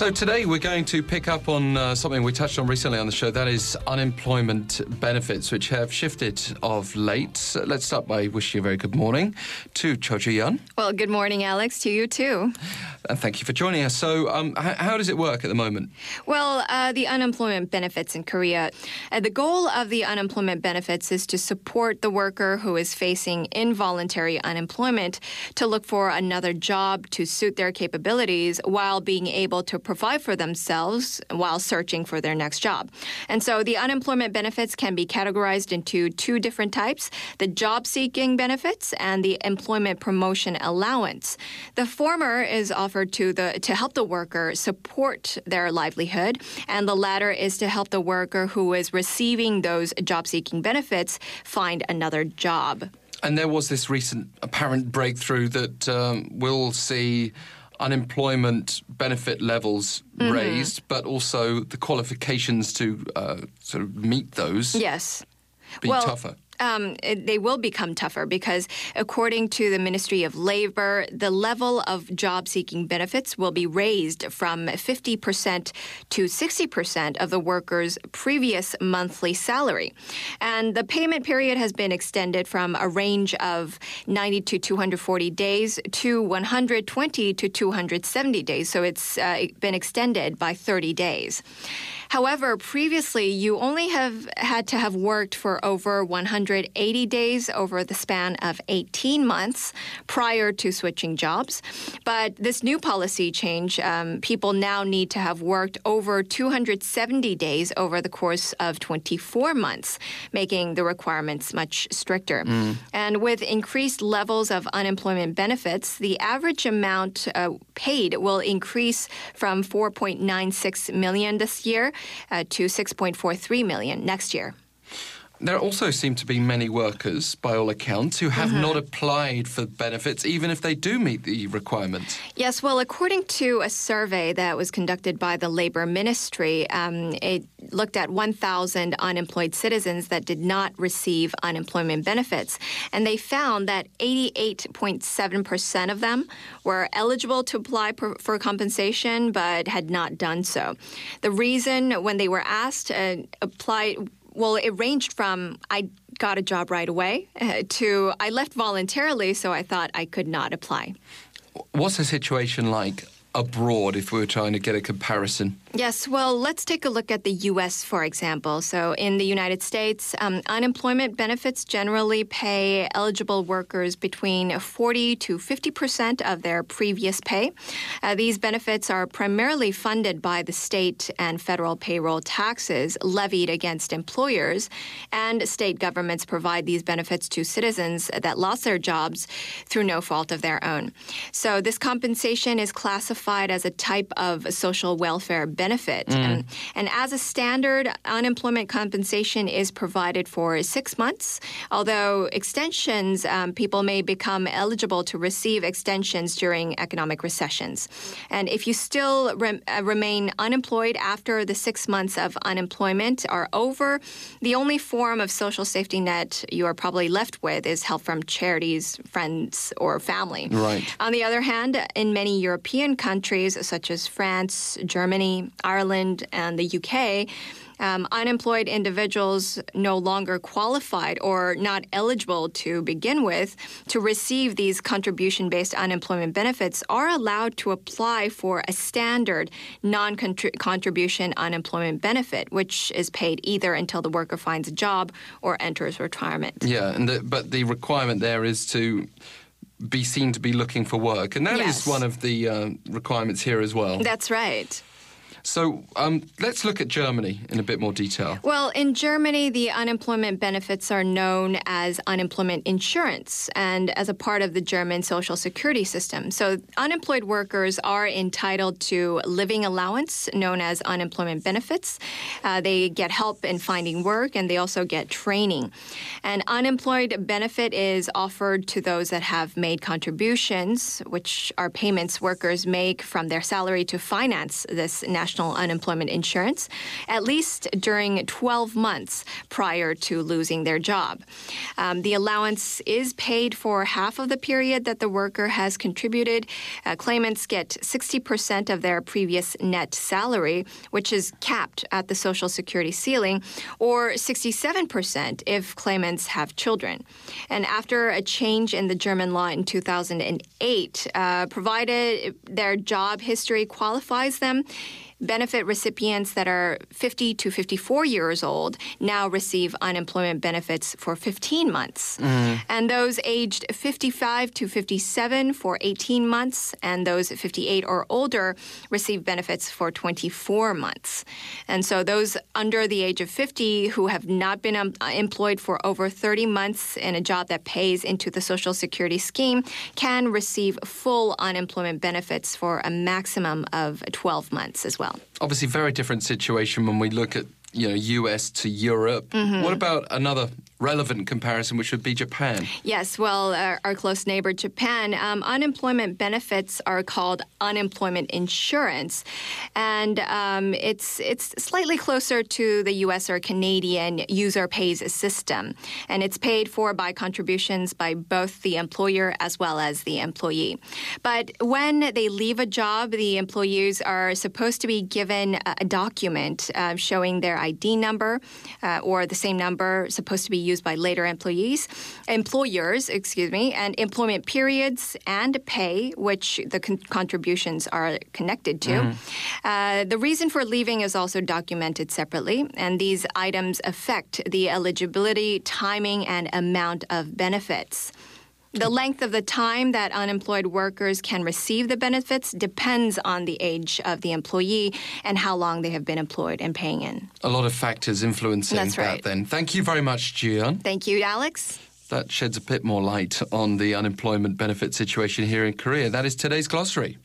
So today we're going to pick up on uh, something we touched on recently on the show. That is unemployment benefits, which have shifted of late. Let's start by wishing you a very good morning to Cho Ju Yun. Well, good morning, Alex, to you too. And thank you for joining us. So, um, h- how does it work at the moment? Well, uh, the unemployment benefits in Korea. Uh, the goal of the unemployment benefits is to support the worker who is facing involuntary unemployment to look for another job to suit their capabilities while being able to provide for themselves while searching for their next job. And so the unemployment benefits can be categorized into two different types the job seeking benefits and the employment promotion allowance. The former is offered to the to help the worker support their livelihood, and the latter is to help the worker who is receiving those job seeking benefits find another job. And there was this recent apparent breakthrough that um, will see unemployment benefit levels Mm-hmm. raised, but also the qualifications to uh, sort of meet those Yes. be well, tougher. Um, it- they will become tougher because, according to the Ministry of Labor, the level of job seeking benefits will be raised from 50% to 60% of the worker's previous monthly salary. And the payment period has been extended from a range of 90 to 240 days to 120 to 270 days. So it's uh, been extended by 30 days. However, previously you only have had to have worked for over 180 days over the span of 18 months prior to switching jobs. But this new policy change, um, people now need to have worked over 270 days over the course of 24 months, making the requirements much stricter. And with increased levels of unemployment benefits, the average amount uh, paid will increase from 4.96 million this year uh, to 6.43 million next year. There also seem to be many workers, by all accounts, who have Mm-hmm. not applied for benefits, even if they do meet the requirements. Yes, well, according to a survey that was conducted by the Labor Ministry, um, it looked at 1,000 unemployed citizens that did not receive unemployment benefits. And they found that 88.7% of them were eligible to apply per, for compensation but had not done so. The reason when they were asked uh, apply, well, it ranged from I got a job right away to I left voluntarily, so I thought I could not apply. What's the situation like abroad if we were trying to get a comparison? Yes, well, let's take a look at the U.S., for example. So, in the United States, um, unemployment benefits generally pay eligible workers between 40 to 50 percent of their previous pay. Uh, these benefits are primarily funded by the state and federal payroll taxes levied against employers, and state governments provide these benefits to citizens that lost their jobs through no fault of their own. So, this compensation is classified as a type of social welfare benefit. And, and as a standard, unemployment compensation is provided for six months, although extensions, um, people may become eligible to receive extensions during economic recessions. And if you still rem- uh, remain unemployed after the six months of unemployment are over, the only form of social safety net you are probably left with is help from charities, friends, or family. Right. On the other hand, in many European countries such as France, Germany, Ireland, and the UK, um, unemployed individuals no longer qualified or not eligible to begin with to receive these contribution based unemployment benefits are allowed to apply for a standard non contribution unemployment benefit, which is paid either until the worker finds a job or enters retirement. Yeah, and the, but the requirement there is to be seen to be looking for work, and that is Yes. one of the uh, requirements here as well. That's right. So um, let's look at Germany in a bit more detail. Well, in Germany, the unemployment benefits are known as unemployment insurance and as a part of the German social security system. So, unemployed workers are entitled to living allowance, known as unemployment benefits. Uh, they get help in finding work and they also get training. An unemployed benefit is offered to those that have made contributions, which are payments workers make from their salary to finance this national national unemployment insurance, at least during 12 months prior to losing their job. Um, the allowance is paid for half of the period that the worker has contributed. Uh, claimants get 60% of their previous net salary, which is capped at the Social Security ceiling, or 67% if claimants have children. And after a change in the German law in 2008, uh, provided their job history qualifies them, benefit recipients that are 50 to 54 years old now receive unemployment benefits for 15 months. Mm. And those aged 55 to 57 for 18 months, and those 58 or older receive benefits for 24 months. And so those under the age of 50 who have not been um, employed for over 30 months in a job that pays into the Social Security scheme can receive full unemployment benefits for a maximum of 12 months as well well. Obviously, very different situation when we look at you know US to Europe. Mm-hmm. What about another relevant comparison, which would be Japan. Yes, well, our, our close neighbor Japan, um, unemployment benefits are called unemployment insurance, and um, it's it's slightly closer to the U.S. or Canadian user pays system, and it's paid for by contributions by both the employer as well as the employee. But when they leave a job, the employees are supposed to be given a, a document uh, showing their ID number uh, or the same number supposed to be used by later employees, employers, excuse me, and employment periods and pay, which the con- contributions are connected to. Mm. Uh, the reason for leaving is also documented separately, and these items affect the eligibility, timing, and amount of benefits. The length of the time that unemployed workers can receive the benefits depends on the age of the employee and how long they have been employed and paying in. A lot of factors influencing That's right. that then. Thank you very much, Gian. Thank you, Alex. That sheds a bit more light on the unemployment benefit situation here in Korea. That is today's glossary.